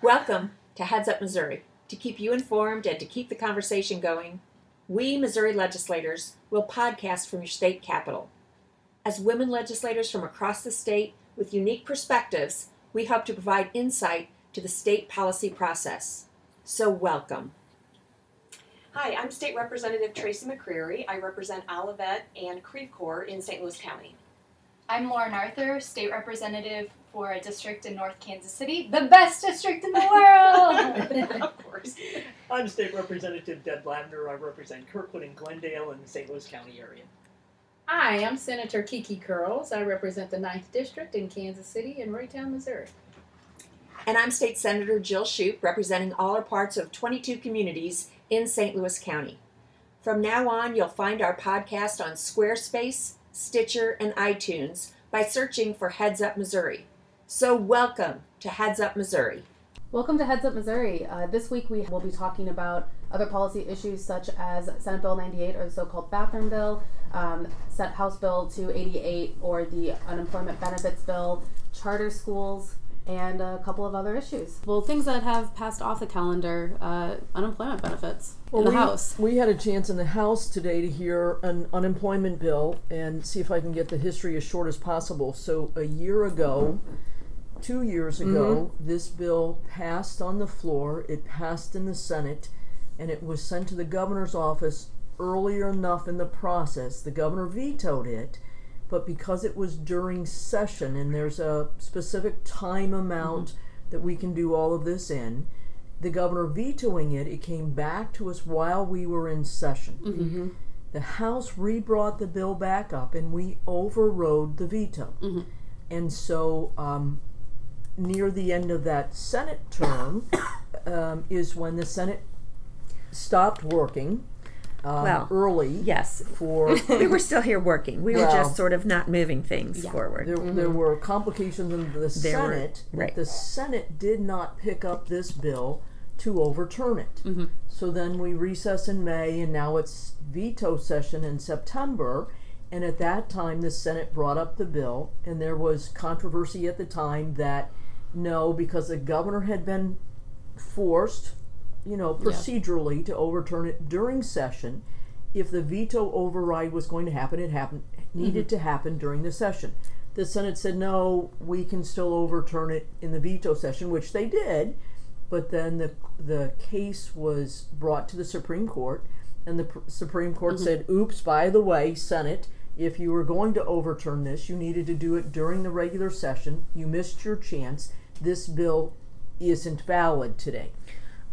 Welcome to Heads Up Missouri. To keep you informed and to keep the conversation going, we Missouri legislators will podcast from your state capital. As women legislators from across the state with unique perspectives, we hope to provide insight to the state policy process. So, welcome. Hi, I'm State Representative Tracy McCreery. I represent Olivette and Creve Coeur in St. Louis County. I'm Lauren Arthur, State Representative for a district in North Kansas City, the best district in the world! of course. I'm State Representative Deb Lavender. I represent Kirkwood and Glendale in the St. Louis County area. Hi, I'm Senator Kiki Curls. I represent the 9th District in Kansas City and Raytown, Missouri. And I'm State Senator Jill Schupp, representing all or parts of 22 communities in St. Louis County. From now on, you'll find our podcast on Squarespace, Stitcher, and iTunes by searching for Heads Up Missouri. So, welcome to Heads Up Missouri. Welcome to Heads Up Missouri. Uh, this week we will be talking about other policy issues such as Senate Bill 98 or the so called bathroom bill, um, Senate House Bill 288 or the unemployment benefits bill, charter schools, and a couple of other issues. Well, things that have passed off the calendar, uh, unemployment benefits Well, in the we, House. We had a chance in the House today to hear an unemployment bill and see if I can get the history as short as possible. So, a year ago, two years mm-hmm. ago, this bill passed on the floor, it passed in the Senate, and it was sent to the governor's office earlier enough in the process. The governor vetoed it, but because it was during session and there's a specific time amount mm-hmm. that we can do all of this in, the governor vetoing it, it came back to us while we were in session. Mm-hmm. The House rebrought the bill back up, and we overrode the veto. And so, um, near the end of that Senate term, um, is when the Senate stopped working um, Well, early. Yes, For we were still here working. We were just sort of not moving things forward. There, there were complications in the Mm-hmm. There Senate. but right. The Senate did not pick up this bill to overturn it. Mm-hmm. So then we recess in May, and now it's veto session in September. And at that time, the Senate brought up the bill, and there was controversy at the time that no, because the governor had been forced, you know, procedurally to overturn it during session. If the veto override was going to happen, it happened needed mm-hmm. to happen during the session. The Senate said no, we can still overturn it in the veto session, which they did. But then the the case was brought to the Supreme Court, and the pr- Supreme Court mm-hmm. said, "Oops! By the way, Senate, if you were going to overturn this, you needed to do it during the regular session. You missed your chance. This bill isn't valid today."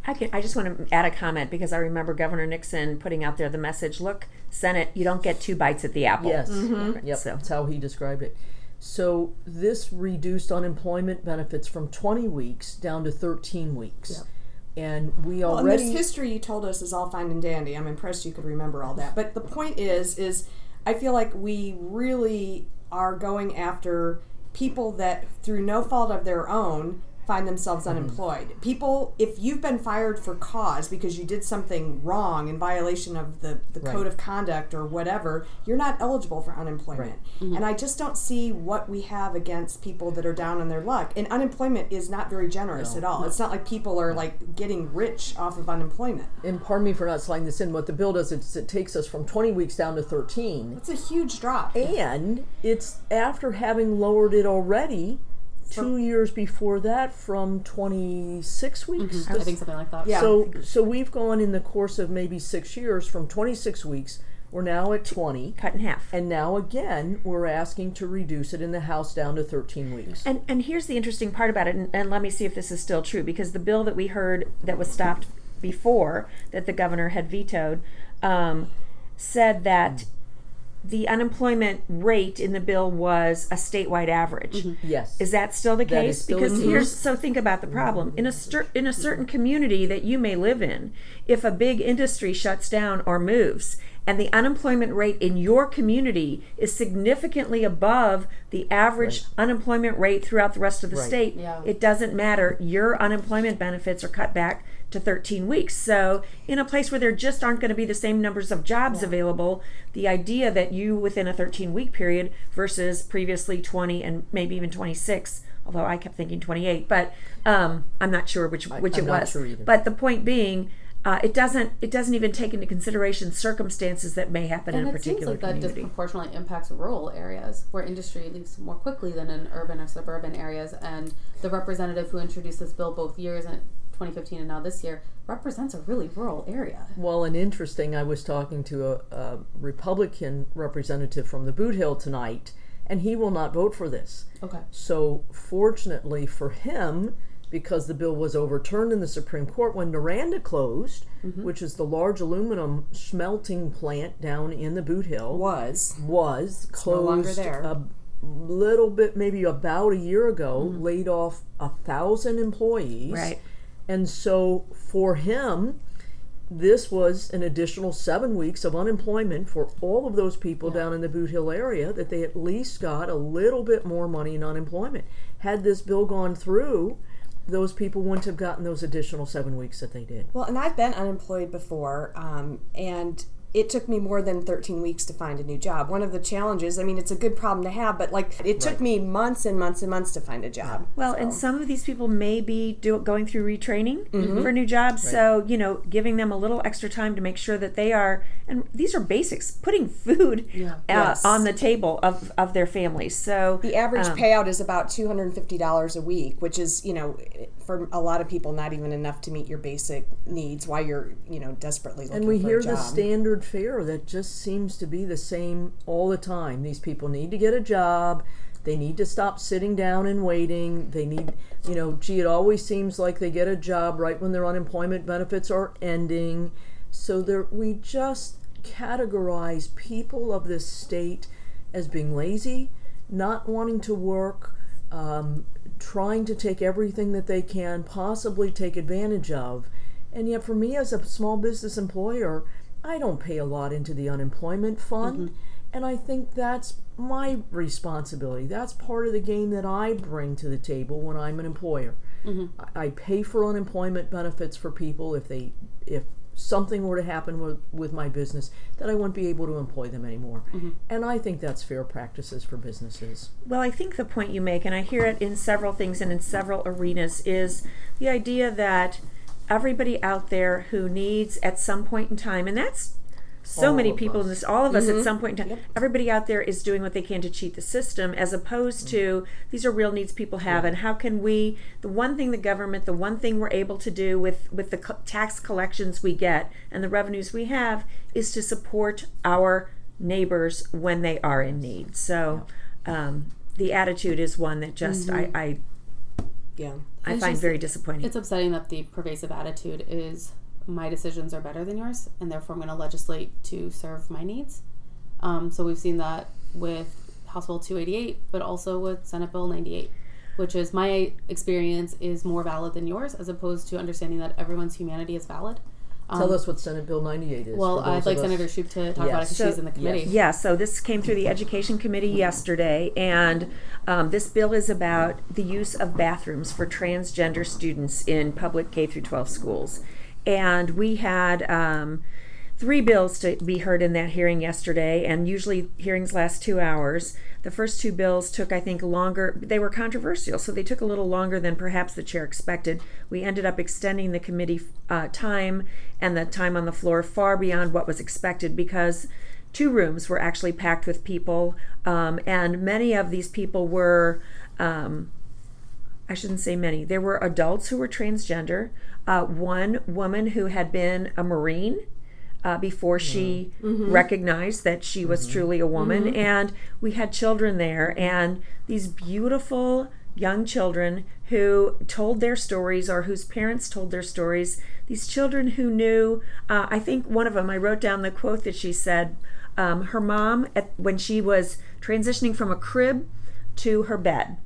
I can. I just want to add a comment because I remember Governor Nixon putting out there the message: "Look, Senate, you don't get two bites at the apple." Yes. Mm-hmm. Yep. So- That's how he described it. So this reduced unemployment benefits from 20 weeks down to 13 weeks. And we Well, and already this history you told us is all fine and dandy. I'm impressed you could remember all that. But the point is, is I feel like we really are going after people that, through no fault of their own, find themselves Mm-hmm. unemployed. People, if you've been fired for cause because you did something wrong in violation of the, the Right. code of conduct or whatever, you're not eligible for unemployment. Mm-hmm. And I just don't see what we have against people that are down on their luck. And unemployment is not very generous at all. It's not like people are like getting rich off of unemployment. and pardon me for not sliding this in. What the bill does is it takes us from 20 weeks down to 13, It's a huge drop. and it's after having lowered it already two years before that from 26 weeks. I think something like that. Yeah. So so we've gone in the course of maybe six years from 26 weeks. We're now at 20. cut in half. And now again, we're asking to reduce it in the House down to 13 weeks. And and here's the interesting part about it, and, and let me see if this is still true, because the bill that we heard that was stopped before that the governor had vetoed um, said that the unemployment rate in the bill was a statewide average. Mm-hmm. yes. Is that still the case? still the because case. here's so think about the problem mm-hmm. in a cer- in a certain community that you may live in. If a big industry shuts down or moves, and the unemployment rate in your community is significantly above the average unemployment rate throughout the rest of the Right. state, Yeah. it doesn't matter. Your unemployment benefits are cut back to 13 weeks. So, in a place where there just aren't going to be the same numbers of jobs available, the idea that you within a 13 week period versus previously 20 and maybe even 26 although I kept thinking 28, but um, I'm not sure which which I'm it was. sure. But the point being, uh, it doesn't it doesn't even take into consideration circumstances that may happen And in a it seems particular like that disproportionately impacts rural areas where industry leaves more quickly than in urban or suburban areas. And the representative who introduced this bill both years, in 2015 and now this year, represents a really rural area. Well, and interesting, I was talking to a, a Republican representative from the Bootheel tonight, and he will not vote for this. Okay. So, fortunately for him, because the bill was overturned in the Supreme Court when Noranda closed, mm-hmm. which is the large aluminum smelting plant down in the Bootheel, Was. was no closed longer there. a little bit, maybe about a year ago, mm-hmm. laid off a thousand employees. Right. And so for him, this was an additional seven weeks of unemployment for all of those people down in the Bootheel area that they at least got a little bit more money in unemployment. Had this bill gone through, those people wouldn't have gotten those additional seven weeks that they did. Well, and I've been unemployed before, um, and it took me more than 13 weeks to find a new job. One of the challenges, I mean, it's a good problem to have, but like it took me months and months and months to find a job. Well, and some of these people may be do, going through retraining Mm-hmm. for new jobs. So, you know, giving them a little extra time to make sure that they are, and these are basics, putting food uh, Yes. on the table of, of their families. So, The average um, payout is about $250 a week, which is, you know, for a lot of people, not even enough to meet your basic needs while you're, you know, desperately looking for the body. And we hear the standard fare that just seems to be the same all the time. These people need to get a job. They need to stop sitting down and waiting. They need, you know, gee, it always seems like they get a job right when their unemployment benefits are ending. So there, we just categorize people of this state as being lazy, not wanting to work, um, trying to take everything that they can possibly take advantage of. And yet, for me as a small business employer, I don't pay a lot into the unemployment fund. Mm-hmm. And I think that's my responsibility. That's part of the game that I bring to the table when I'm an employer. Mm-hmm. I, I pay for unemployment benefits for people if they if something were to happen with, with my business that I wouldn't be able to employ them anymore. Mm-hmm. And I think that's fair practices for businesses. Well, I think the point you make, and I hear it in several things and in several arenas, is the idea that everybody out there who needs at some point in time, and that's so All many of people in this, all of us at some point in time, everybody out there is doing what they can to cheat the system, as opposed to these are real needs people have, and how can we? The one thing the government, the one thing we're able to do with with the co- tax collections we get and the revenues we have, is to support our neighbors when they are in need. So. Um, the attitude is one that just I, I yeah. I It's find just- very disappointing. It's upsetting that the pervasive attitude is my decisions are better than yours, and therefore I'm going to legislate to serve my needs. Um, so we've seen that with House Bill 288, but also with Senate Bill 98, which is my experience is more valid than yours, as opposed to understanding that everyone's humanity is valid. Um, Tell us what Senate Bill 98 is. Well, I'd like Senator Schupp to talk about it because Yes. she's in the committee. Yeah, so this came through the Education Committee yesterday, and um, this bill is about the use of bathrooms for transgender students in public K through 12 schools. And we had um, three bills to be heard in that hearing yesterday, and usually hearings last two hours. The first two bills took, I think, longer. They were controversial, so they took a little longer than perhaps the chair expected. We ended up extending the committee uh, time and the time on the floor far beyond what was expected because two rooms were actually packed with people, um, and many of these people were. Um, I shouldn't say many. There were adults who were transgender. Uh, one woman who had been a Marine uh, before she recognized that she was truly a woman. And we had children there, and these beautiful young children who told their stories or whose parents told their stories. These children who knew, uh, I think one of them, I wrote down the quote that she said. Um, her mom, at, when she was transitioning from a crib to her bed,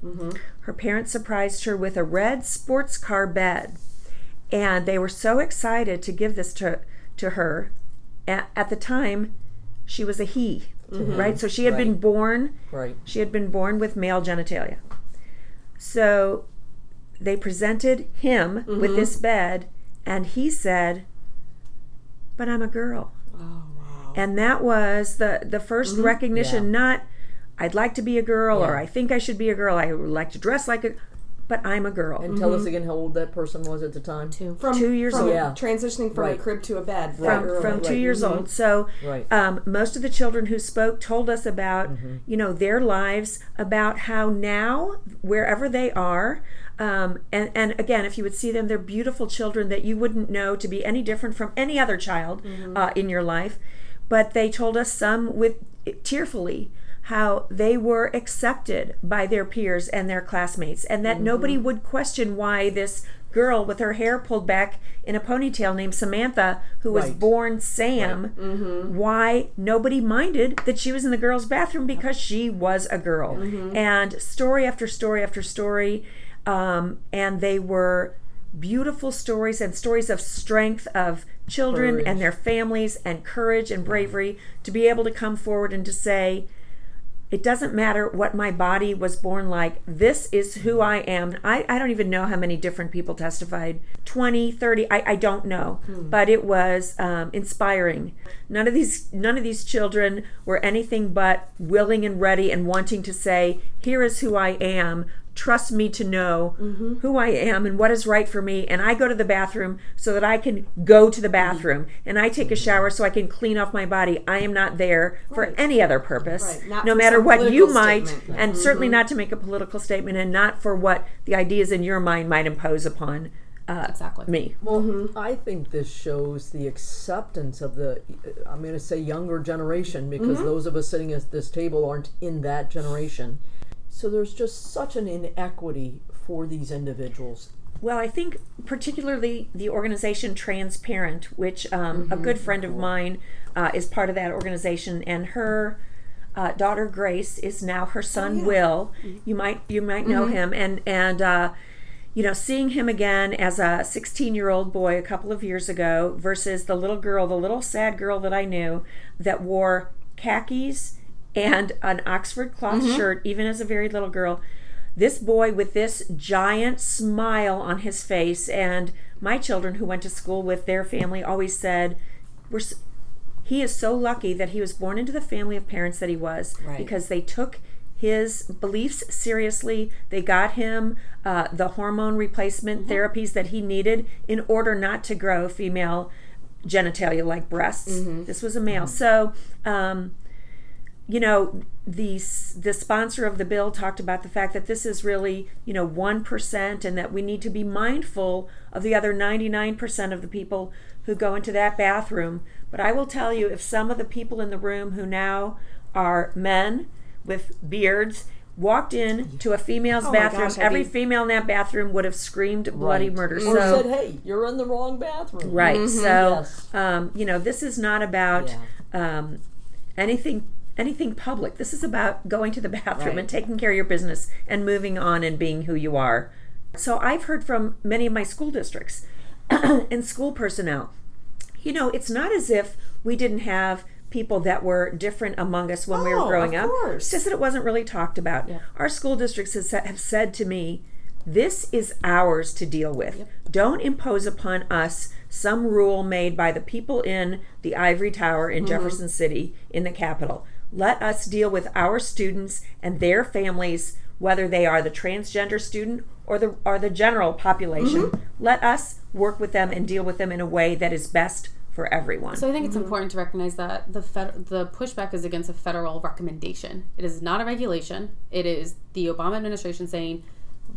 her parents surprised her with a red sports car bed and they were so excited to give this to to her. At, at the time she was a he mm-hmm. right? So she had been born Right. she had been born with male genitalia. So they presented him with mm-hmm. this bed and he said but i'm a girl. Oh, wow. and that was the the 1st mm-hmm. recognition Yeah. not i'd like to be a girl or i think i should be a girl. I would like to dress like a but I'm a girl. And tell us again how old that person was at the time. Two. From Two years from old. Yeah. transitioning from Right. a crib to a bed. from, that early. from two right. years Mhm. old. So Right. um, most of the children who spoke told us about you know their lives, about how now wherever they are, um, and and again, if you would see them, they're beautiful children that you wouldn't know to be any different from any other child uh, in your life. But they told us some with tearfully how they were accepted by their peers and their classmates, and that nobody mm-hmm. would question why this girl with her hair pulled back in a ponytail named Samantha, who was Right. born Sam, mm-hmm. why nobody minded that she was in the girls' bathroom because she was a girl. Mm-hmm. And story after story after story, um, and they were beautiful stories and stories of strength of children Courage. and their families and courage and bravery to be able to come forward and to say, it doesn't matter what my body was born like. This is who I am. I, I don't even know how many different people testified 20, 30, I, I don't know. But it was um, inspiring. None of these none of these children were anything but willing and ready and wanting to say, here is who I am. Trust me to know who I am and what is right for me. And I go to the bathroom so that I can go to the bathroom. And I take a shower so I can clean off my body. I am not there for any other purpose Right, no matter what you might, statement. and certainly not to make a political statement, and not for what the ideas in your mind might impose upon uh, Exactly. me. Well, I think this shows the acceptance of the, I'm going to say younger generation, because those of us sitting at this table aren't in that generation. So there's just such an inequity for these individuals. Well, I think particularly the organization Transparent, which um, a good friend of mine uh, is part of that organization, and her uh, daughter Grace is now her son Will. You might you might know him, and and uh, you know seeing him again as a 16 year old boy a couple of years ago versus the little girl, the little sad girl that I knew that wore khakis and an Oxford cloth shirt, even as a very little girl. This boy with this giant smile on his face and my children who went to school with their family always said we're s- he is so lucky that he was born into the family of parents that he was Right. because they took his beliefs seriously. They got him uh, the hormone replacement therapies that he needed in order not to grow female genitalia like breasts. This was a male. So um, you know the the sponsor of the bill talked about the fact that this is really you know 1% and that we need to be mindful of the other 99% of the people who go into that bathroom but i will tell you if some of the people in the room who now are men with beards walked in to a female's Oh bathroom gosh, every female in that bathroom would have screamed bloody murder Or so said, hey, you're in the wrong bathroom. Right. So, Yes. um, you know, this is not about um, anything anything public. This is about going to the bathroom Right. and taking care of your business and moving on and being who you are. So, I've heard from many of my school districts and school personnel. You know, it's not as if we didn't have people that were different among us when we were Oh, growing of up. course. It's just that it wasn't really talked about. Yeah. Our school districts have said to me, this is ours to deal with. Don't impose upon us some rule made by the people in the ivory tower in mm-hmm. Jefferson City in the capital. Let us deal with our students and their families, whether they are the transgender student or the or the general population. Let us work with them and deal with them in a way that is best for everyone. So I think it's important to recognize that the fed- the pushback is against a federal recommendation. It is not a regulation. It is the Obama administration saying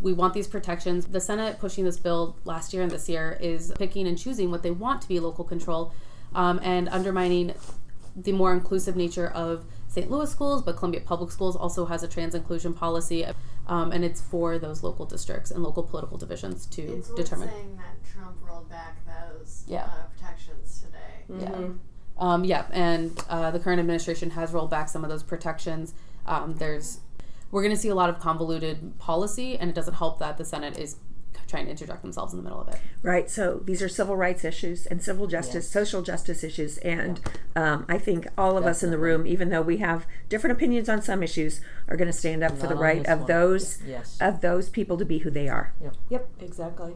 we want these protections. The Senate pushing this bill last year and this year is picking and choosing what they want to be local control um, and undermining the more inclusive nature of St. Louis schools, but Columbia Public Schools also has a trans inclusion policy, um, and it's for those local districts and local political divisions to It's worth determine. saying that Trump rolled back those Yeah. uh, protections today. Yeah. Um, yeah, and uh, the current administration has rolled back some of those protections. Um, there's, we're going to see a lot of convoluted policy, and it doesn't help that the Senate is trying to interject themselves in the middle of it. Right. So these are civil rights issues and civil justice, social justice issues, and um, I think all of us in the room, even though we have different opinions on some issues, are going to stand up for the right of one. those Yes. of those people to be who they are. Yep, exactly.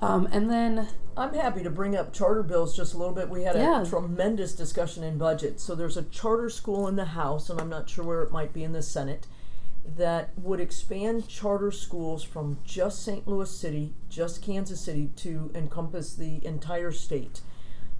Um, and then, I'm happy to bring up charter bills just a little bit. We had Yeah. a tremendous discussion in budget. So there's a charter school in the House, and I'm not sure where it might be in the Senate. That would expand charter schools from just St. Louis City, just Kansas City, to encompass the entire state.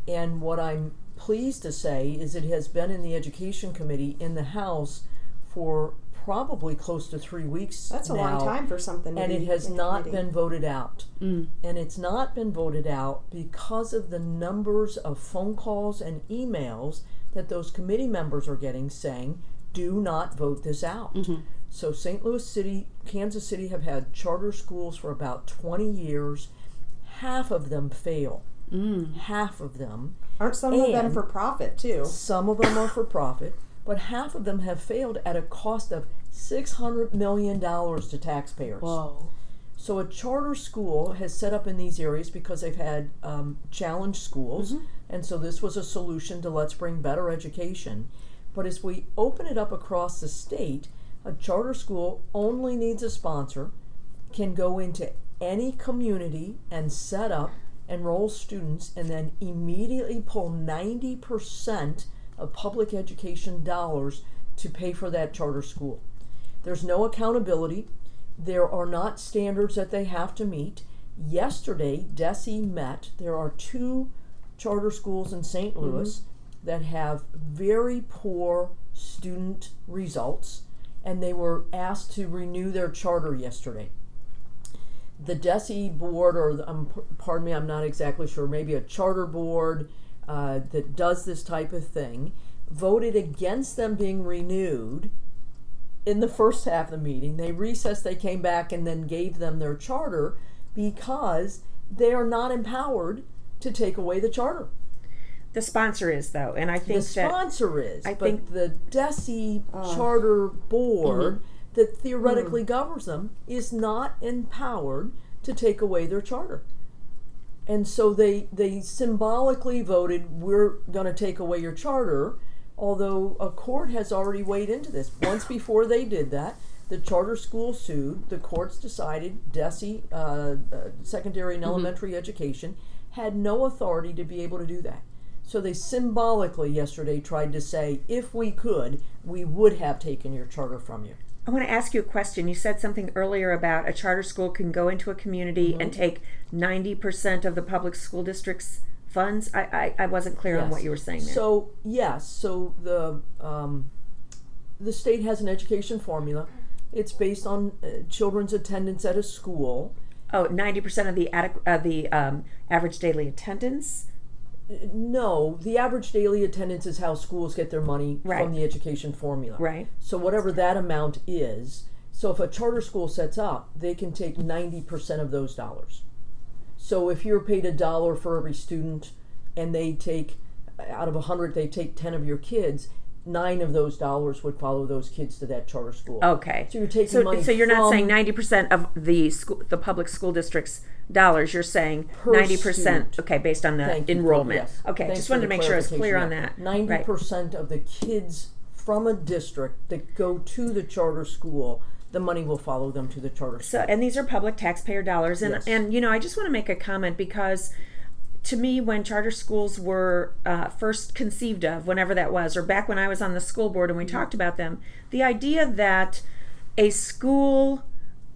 And what I'm pleased to say is it has been in the Education Committee in the House for probably close to three weeks. That's a long time for something. To And it has not committee. been voted out. Mm. And it's not been voted out because of the numbers of phone calls and emails that those committee members are getting saying, do not vote this out. So St. Louis City, Kansas City have had charter schools for about 20 years. Half of them fail. Half of them. Aren't some of them and- for profit too? Some of them are for profit, but half of them have failed at a cost of $600 million to taxpayers. Whoa. So a charter school has set up in these areas because they've had um, challenged schools, and so this was a solution to let's bring better education. But as we open it up across the state, a charter school only needs a sponsor, can go into any community and set up, enroll students, and then immediately pull 90% of public education dollars to pay for that charter school. There's no accountability. There are not standards that they have to meet. Yesterday, DESE met. There are two charter schools in St. Louis mm-hmm. that have very poor student results, and they were asked to renew their charter yesterday. The DESE board, or um, pardon me, I'm not exactly sure, maybe a charter board uh, that does this type of thing, voted against them being renewed in the first half of the meeting. They recessed, they came back, and then gave them their charter because they are not empowered to take away the charter. The sponsor is though, and I think The sponsor is, I but think- the DESE charter board Mm-hmm. that theoretically governs them is not empowered to take away their charter. And so they they symbolically voted, we're going to take away your charter, although a court has already weighed into this. Once before they did that, the charter school sued. The courts decided DESE, uh, uh, secondary and elementary education, had no authority to be able to do that. So they symbolically yesterday tried to say, if we could, we would have taken your charter from you. I want to ask you a question. You said something earlier about a charter school can go into a community and Mm-hmm. take ninety percent of the public school district's funds. I, I, I wasn't clear on what you were saying there. So yes, so the um, the state has an education formula. It's based on uh, children's attendance at a school. oh, 90 percent of the adequ- of the um, average daily attendance. No, the average daily attendance is how schools get their money Right. from the education formula. Right. So whatever that amount is, so if a charter school sets up, they can take 90% of those dollars. So if you're paid a dollar for every student and they take out of 100 they take 10 of your kids, 9 of those dollars would follow those kids to that charter school. Okay. So you're taking So, money so you're not saying ninety percent of the school, the public school district's dollars. You're saying ninety percent. Okay, based on the Thank you enrollment. yes. Okay, Thanks just wanted to make sure I was clear on that. Ninety Right. percent of the kids from a district that go to the charter school, the money will follow them to the charter school. So, and these are public taxpayer dollars, and Yes. and you know, I just want to make a comment because, to me, when charter schools were uh, first conceived of, whenever that was, or back when I was on the school board and we Mm-hmm. talked about them, the idea that a school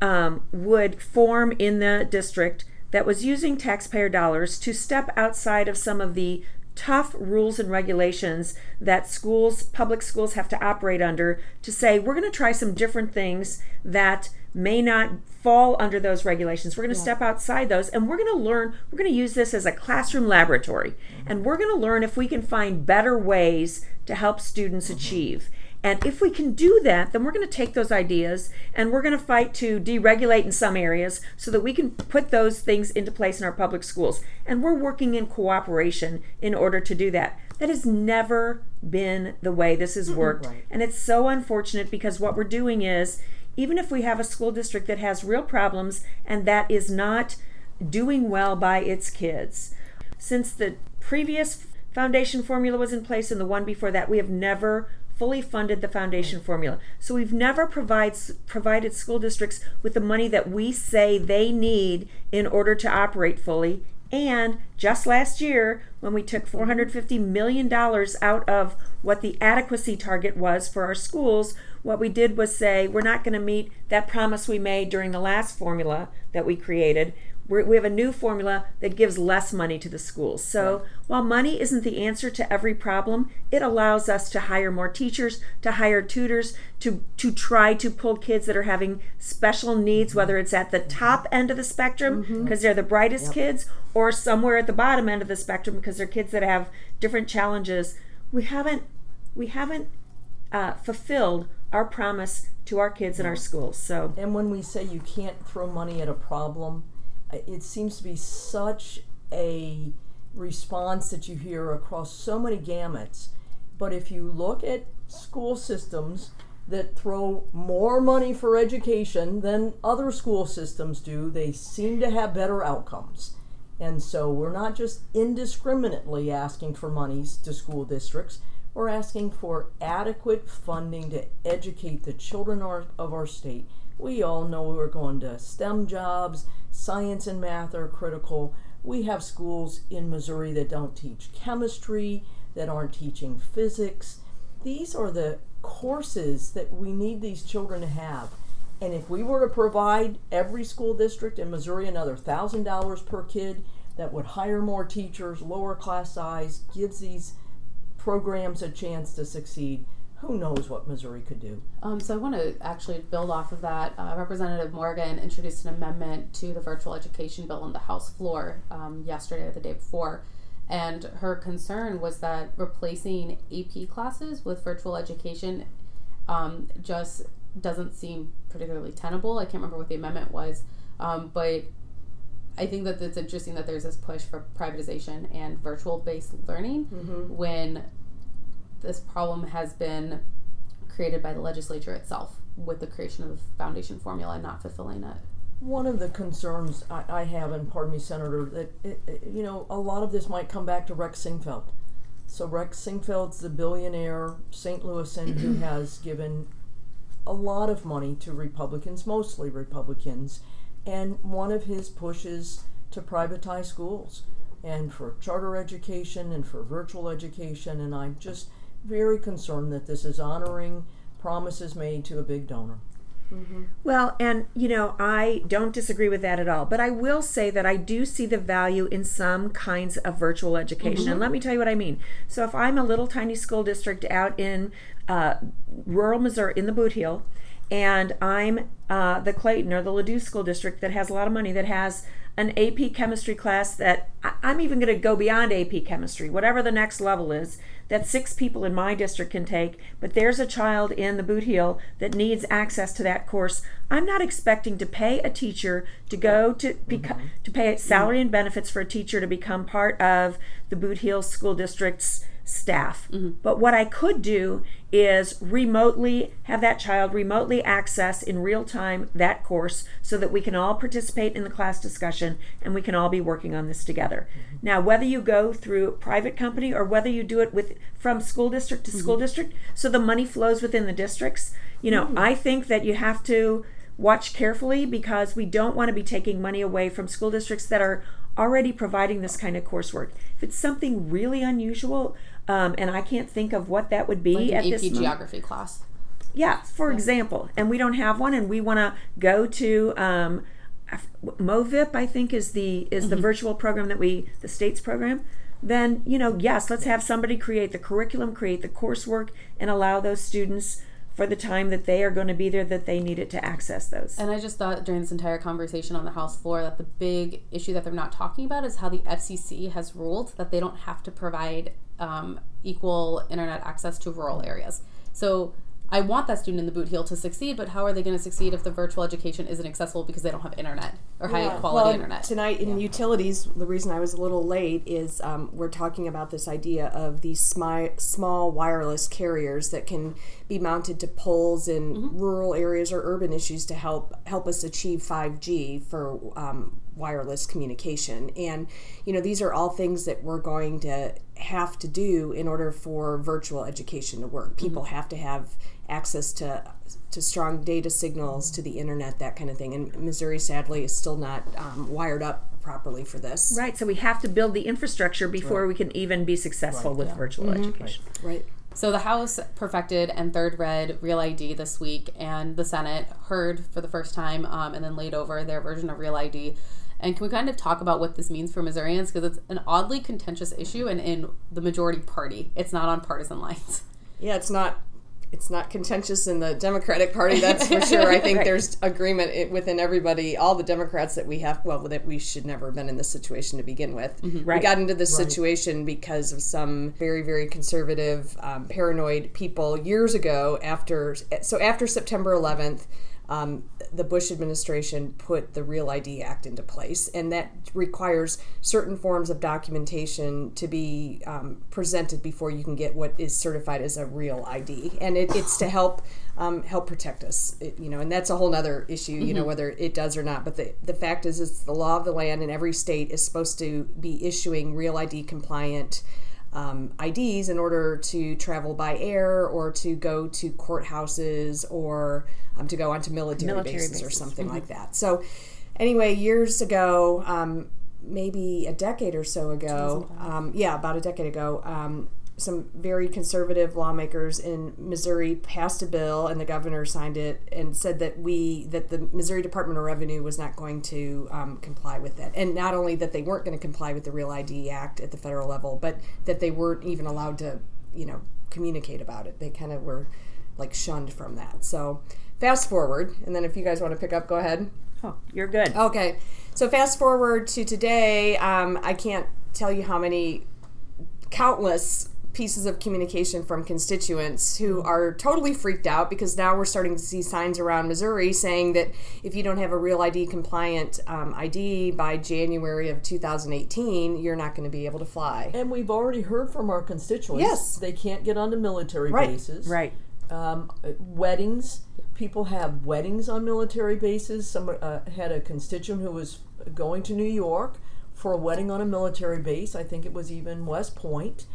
um, would form in the district that was using taxpayer dollars to step outside of some of the tough rules and regulations that schools, public schools, have to operate under to say, we're going to try some different things that may not fall under those regulations. We're going to step outside those and we're going to learn, we're going to use this as a classroom laboratory. Mm-hmm. And we're going to learn if we can find better ways to help students mm-hmm. achieve. And if we can do that, then we're going to take those ideas and we're going to fight to deregulate in some areas so that we can put those things into place in our public schools. And we're working in cooperation in order to do that. That has never been the way this has worked. Right. And it's so unfortunate because what we're doing is, even if we have a school district that has real problems and that is not doing well by its kids, since the previous foundation formula was in place and the one before that, we have never fully funded the foundation formula. So we've never provides, provided school districts with the money that we say they need in order to operate fully And just last year, when we took $450 million out of what the adequacy target was for our schools, what we did was say we're not going to meet that promise we made during the last formula that we created. We're, we have a new formula that gives less money to the schools. So while money isn't the answer to every problem, it allows us to hire more teachers, to hire tutors, to to try to pull kids that are having special needs, mm-hmm. whether it's at the mm-hmm. top end of the spectrum mm-hmm. because they're the brightest kids, or somewhere at the bottom end of the spectrum because they're kids that have different challenges. We haven't we haven't uh, fulfilled our promise to our kids in our schools. So And when we say you can't throw money at a problem, uh, it seems to be such a response that you hear across so many gamuts. But if you look at school systems that throw more money for education than other school systems do, they seem to have better outcomes. And so we're not just indiscriminately asking for monies to school districts. We're asking for adequate funding to educate the children of our state. We all know we're going to STEM jobs, science and math are critical. We have schools in Missouri that don't teach chemistry, that aren't teaching physics. These are the courses that we need these children to have. And if we were to provide every school district in Missouri another thousand dollars per kid, that would hire more teachers, lower class size, gives these programs a chance to succeed. Who knows what Missouri could do? Um, so I want to actually build off of that. Uh, Representative Morgan introduced an amendment to the virtual education bill on the House floor um, yesterday or the day before. And her concern was that replacing AP classes with virtual education um, just doesn't seem particularly tenable. I can't remember what the amendment was, um, but I think that it's interesting that there's this push for privatization and virtual based learning when this problem has been created by the legislature itself with the creation of the foundation formula and not fulfilling it. One of the concerns I, I have, and pardon me, Senator, that it, it- you know a lot of this might come back to Rex Sinquefield. So Rex Sinquefield's the billionaire St. Louisan who has given a lot of money to Republicans, mostly Republicans, and one of his pushes to privatize schools and for charter education and for virtual education. And I'm just very concerned that this is honoring promises made to a big donor. Well, and you know, I don't disagree with that at all, but I will say that I do see the value in some kinds of virtual education. And let me tell you what I mean. So, if I'm a little tiny school district out in uh, rural Missouri, in the Boot Heel, and I'm uh, the Clayton or the Ladue School District that has a lot of money, that has an AP chemistry class that I'm even going to go beyond AP chemistry, whatever the next level is, that six people in my district can take, but there's a child in the boot heel that needs access to that course. I'm not expecting to pay a teacher to go to mm-hmm. beco- to pay salary and benefits for a teacher to become part of the boot heel school district's staff. Mm-hmm. But what I could do is remotely have that child remotely access in real time that course so that we can all participate in the class discussion and we can all be working on this together. Mm-hmm. Now, whether you go through private company or whether you do it with from school district to school mm-hmm. district so the money flows within the districts, you know, I think that you have to watch carefully because we don't want to be taking money away from school districts that are already providing this kind of coursework. If it's something really unusual, um, and I can't think of what that would be Like at an this AP moment. geography class. Yeah, for example, and we don't have one, and we want to go to um, MoVIP. I think is the is the virtual program that we the state's program. Then you know, yes, let's have somebody create the curriculum, create the coursework, and allow those students for the time that they are going to be there that they need it to access those. And I just thought during this entire conversation on the House floor that the big issue that they're not talking about is how the FCC has ruled that they don't have to provide um, equal internet access to rural areas. So I want that student in the boot heel to succeed, but how are they going to succeed if the virtual education isn't accessible because they don't have internet or high quality well, internet? Tonight in utilities, the reason I was a little late is um, we're talking about this idea of these smi- small wireless carriers that can be mounted to poles in rural areas or urban issues to help help us achieve 5G for um, wireless communication. And, you know, these are all things that we're going to have to do in order for virtual education to work. People have to have access to to strong data signals to the internet, that kind of thing. And Missouri, sadly, is still not um, wired up properly for this. Right, so we have to build the infrastructure before we can even be successful with virtual education. Right. So the House perfected and third read Real ID this week, and the Senate heard for the first time um, and then laid over their version of Real ID. And can we kind of talk about what this means for Missourians? Because it's an oddly contentious issue, and in the majority party, it's not on partisan lines. Yeah, it's not it's not contentious in the Democratic Party, that's for sure. I think there's agreement within everybody, all the Democrats that we have, well, that we should never have been in this situation to begin with. We Right. got into this situation because of some very, very conservative, um, paranoid people years ago. After so after September 11th, um, the Bush administration put the Real ID Act into place, and that requires certain forms of documentation to be um, presented before you can get what is certified as a real ID, and it, it's to help um, help protect us, It- you know, and that's a whole other issue, you know, whether it does or not. But the the fact is, it's the law of the land, and every state is supposed to be issuing Real ID compliant um, IDs in order to travel by air or to go to courthouses or um, to go onto military, Military bases, or bases. something like that. So, anyway, years ago, um, maybe a decade or so ago, um, yeah, about a decade ago, um, some very conservative lawmakers in Missouri passed a bill, and the governor signed it and said that we that the Missouri Department of Revenue was not going to um, comply with that, and not only that they weren't going to comply with the Real ID Act at the federal level, but that they weren't even allowed to, you know, communicate about it. They kind of were like shunned from that. So fast forward, and then if you guys want to pick up, go ahead. Oh, you're good. Okay, so fast forward to today. Um, I can't tell you how many countless pieces of communication from constituents who are totally freaked out because now we're starting to see signs around Missouri saying that if you don't have a real ID compliant um, ID by January of 2018, you're not going to be able to fly. And we've already heard from our constituents. Yes. They can't get onto military Right. bases. Right. Um, weddings. People have weddings on military bases. Some uh, had a constituent who was going to New York for a wedding on a military base. I think it was even West Point.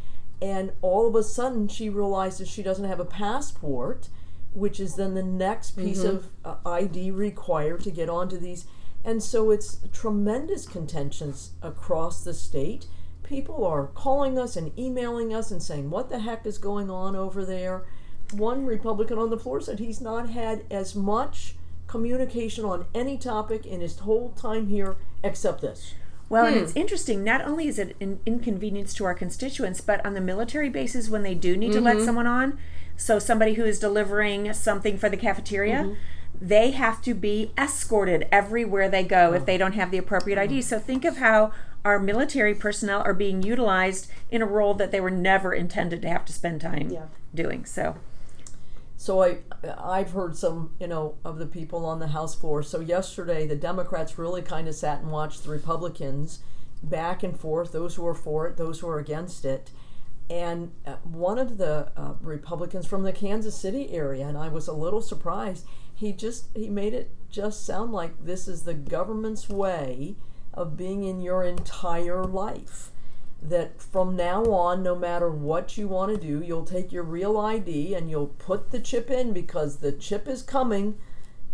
And all of a sudden, she realizes she doesn't have a passport, which is then the next piece of uh, ID required to get onto these. And so it's tremendous contentions across the state. People are calling us and emailing us and saying, What the heck is going on over there? One Republican on the floor said he's not had as much communication on any topic in his whole time here except this. Well, and it's hmm. interesting. Not only is it an inconvenience to our constituents, but on the military bases, when they do need to let mm-hmm. someone on, so somebody who is delivering something for the cafeteria, mm-hmm. they have to be escorted everywhere they go if oh. they don't have the appropriate ID. Mm-hmm. So think of how our military personnel are being utilized in a role that they were never intended to have to spend time doing. So, So I, I've heard some, you know, of the people on the House floor. So yesterday, the Democrats really kind of sat and watched the Republicans back and forth. Those who are for it, those who are against it. And uh, one of the uh, Republicans from the Kansas City area, and I was a little surprised. He just he made it just sound like this is the government's way of being in your entire life that from now on, no matter what you want to do, you'll take your real ID and you'll put the chip in because the chip is coming.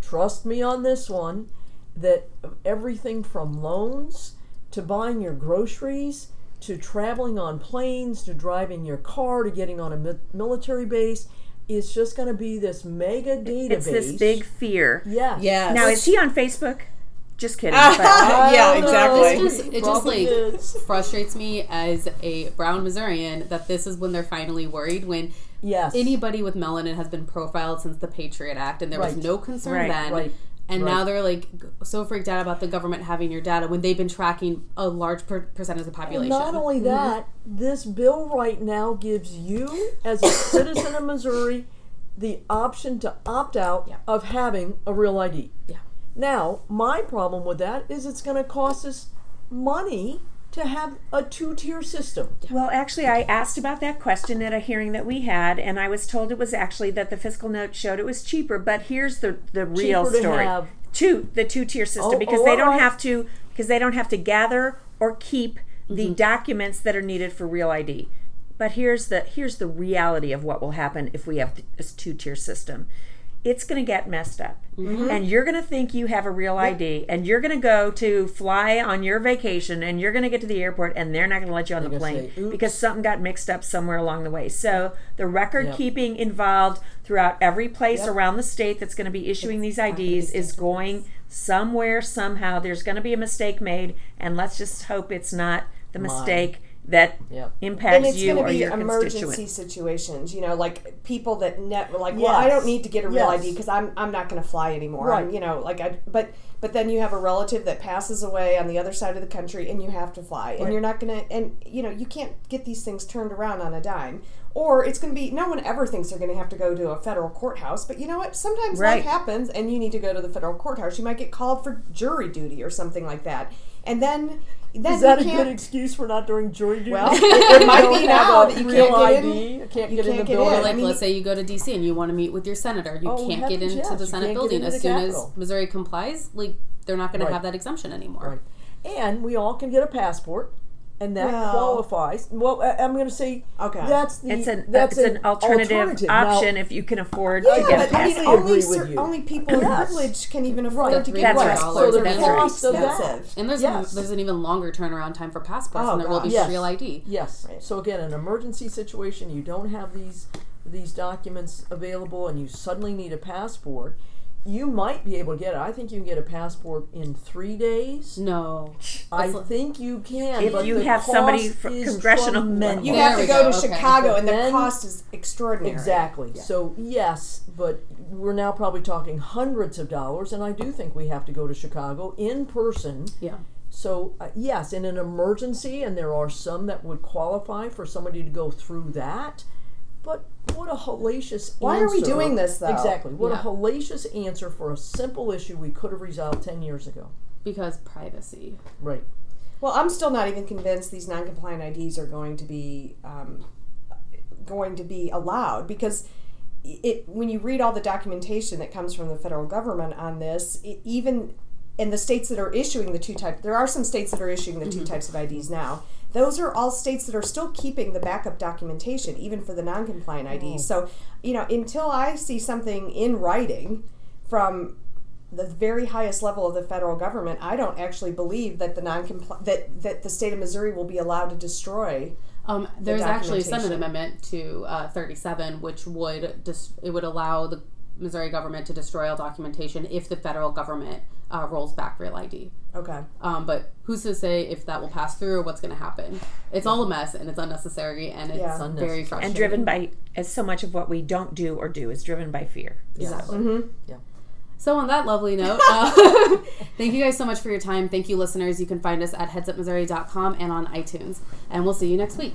Trust me on this one. That everything from loans to buying your groceries to traveling on planes to driving your car to getting on a military base is just going to be this mega database. it's this big fear. Yeah. Yes. Now, is he on Facebook? Just kidding. but- yeah, exactly. It just, it just like frustrates me as a brown Missourian that this is when they're finally worried when Yes. anybody with melanin has been profiled since the Patriot Act and there was no concern Right, then. right, And right. now they're like so freaked out about the government having your data when they've been tracking a large per- percentage of the population. Not only mm-hmm. that, this bill right now gives you, as a citizen of Missouri, the option to opt out Yeah. of having a real ID. Yeah. Now, my problem with that is it's going to cost us money to have a two tier system. Well, actually, I asked about that question at a hearing that we had, and I was told it was actually that the fiscal note showed it was cheaper. But here's the the real Cheaper to story: have- two the two tier system Oh, because oh, they don't right. have to because they don't have to gather or keep the mm-hmm. documents that are needed for real ID. But here's the here's the reality of what will happen if we have this two tier system. It's going to get messed up, and you're going to think you have a real ID, and you're going to go to fly on your vacation, and you're going to get to the airport, and they're not going to let you on the They're gonna plane say, because something got mixed up somewhere along the way. So the record Yep. keeping involved throughout every place Yep. around the state that's going to be issuing these IDs is going somewhere somehow. There's going to be a mistake made, and let's just hope it's not the mistake that Yep. impacts and it's you going to or be your emergency situations you know like people that net like well i don't need to get a real Yes. id because i'm i'm not going to fly anymore Right. I'm, you know like i but but then you have a relative that passes away on the other side of the country and you have to fly and you're not going to and you know you can't get these things turned around on a dime or it's going to be no one ever thinks they're going to have to go to a federal courthouse but you know what sometimes Right. life happens and you need to go to the federal courthouse you might get called for jury duty or something like that and then then Is that a good excuse for not doing jury duty? Well, it- it might be now that you can't get in. ID, you can't You get in can't the get in. building. I Like, mean- let's say you go to DC and you want to meet with your senator. You Oh, can't get into yes, the Senate building as soon Capitol. as Missouri complies. Like, they're not going Right. to have that exemption anymore. Right. And we all can get a passport, and that Well- qualifies. Well, I- I'm going to say Okay. that's the It's an that's it's an alternative, Now, option if you can afford Yeah, to get a but I mean, passport. only, agree with cer- you. only people of Yes. privilege can even afford Right. to get That's one. right. So So the the They're cost of that. And there's Yes. a, there's an even longer turnaround time for passports Oh, than there will be. Yes. real ID. Yes. Right. So again, an emergency situation, you don't have these these documents available, and you suddenly need a passport. You might be able to get it. I think you can get a passport in three days. No. I That's- think you can. If but you the have somebody from congressional- tremendous. You have to go, go, to okay. Chicago, But and the cost is extraordinary. Exactly. So yes, but we're now probably talking hundreds of dollars, and I do think we have to go to Chicago in person. Yeah. So uh, yes, in an emergency, and there are some that would qualify for somebody to go through that. But what a hellacious Why are we answer. doing this, though? Exactly. What Yeah. a hellacious answer for a simple issue we could have resolved ten years ago. Because privacy. Right. Well, I'm still not even convinced these non-compliant IDs are going to be um, going to be allowed because it when you read all the documentation that comes from the federal government on this, it, even in the states that are issuing the two types, there are some states that are issuing the two types of IDs now. Those are all states that are still keeping the backup documentation, even for the non-compliant IDs. So, you know, until I see something in writing from the very highest level of the federal government, I don't actually believe that the non that that the state of Missouri will be allowed to destroy. Um, there's actually a Senate amendment to uh, 37, which would dis- it would allow the Missouri government to destroy all documentation if the federal government uh, rolls back Real ID. Okay. Um, but who's to say if that will pass through or what's going to happen? It's all a mess and it's unnecessary and it's Yeah. very Unnecessary. frustrating. and driven by as so much of what we don't do or do is driven by fear. Exactly. So on that lovely note, uh, thank you guys so much for your time. Thank you, listeners. You can find us at headsupmissouri.com and on iTunes. And we'll see you next week.